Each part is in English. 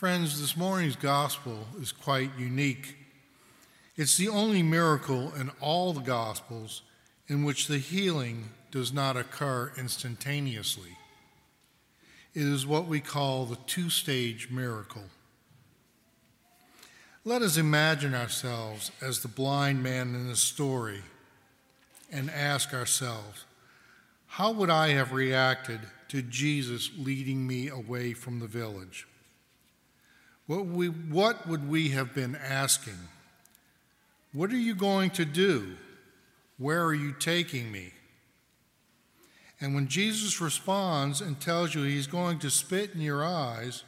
Friends, this morning's gospel is quite unique. It's the only miracle in all the gospels in which the healing does not occur instantaneously. It is what we call the two stage miracle. Let us imagine ourselves as the blind man in the story and ask ourselves, how would I have reacted to Jesus leading me away from the village? What, we, what would we have been asking? What are you going to do? Where are you taking me? And when Jesus responds and tells you he's going to spit in your eyes,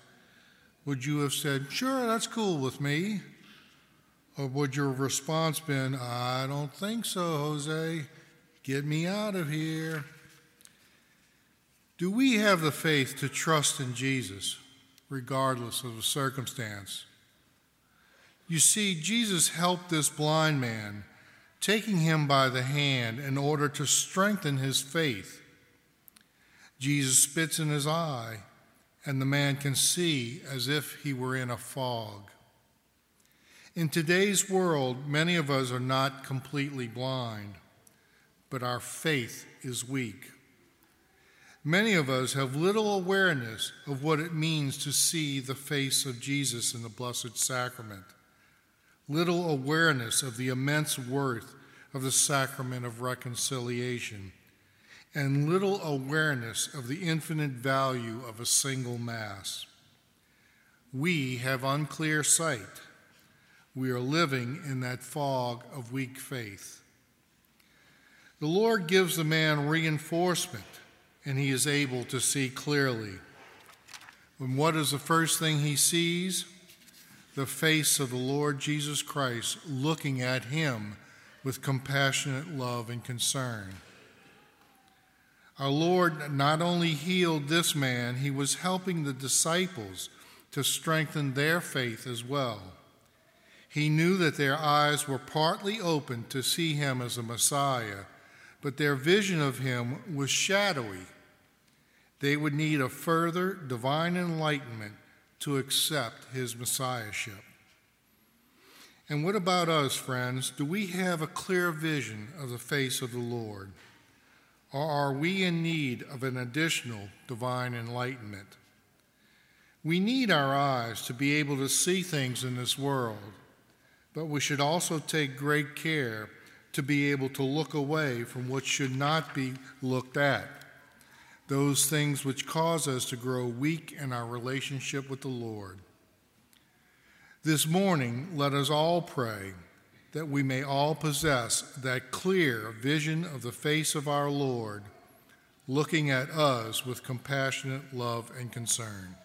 would you have said, Sure, that's cool with me? Or would your response been, I don't think so, Jose. Get me out of here. Do we have the faith to trust in Jesus, regardless of the circumstance? You see, Jesus helped this blind man, taking him by the hand in order to strengthen his faith. Jesus spits in his eye, and the man can see as if he were in a fog. In today's world, many of us are not completely blind, but our faith is weak. Many of us have little awareness of what it means to see the face of Jesus in the Blessed Sacrament, little awareness of the immense worth of the sacrament of reconciliation and little awareness of the infinite value of a single Mass. We have unclear sight. We are living in that fog of weak faith. The Lord gives the man reinforcement, and he is able to see clearly. And what is the first thing he sees? The face of the Lord Jesus Christ looking at him with compassionate love and concern. Our Lord not only healed this man, he was helping the disciples to strengthen their faith as well. He knew that their eyes were partly open to see him as a Messiah, but their vision of him was shadowy. They would need a further divine enlightenment to accept his Messiahship. And what about us, friends? Do we have a clear vision of the face of the Lord? Or are we in need of an additional divine enlightenment? We need our eyes to be able to see things in this world, but we should also take great care to be able to look away from what should not be looked at, those things which cause us to grow weak in our relationship with the Lord. This morning, let us all pray that we may all possess that clear vision of the face of our Lord, looking at us with compassionate love and concern.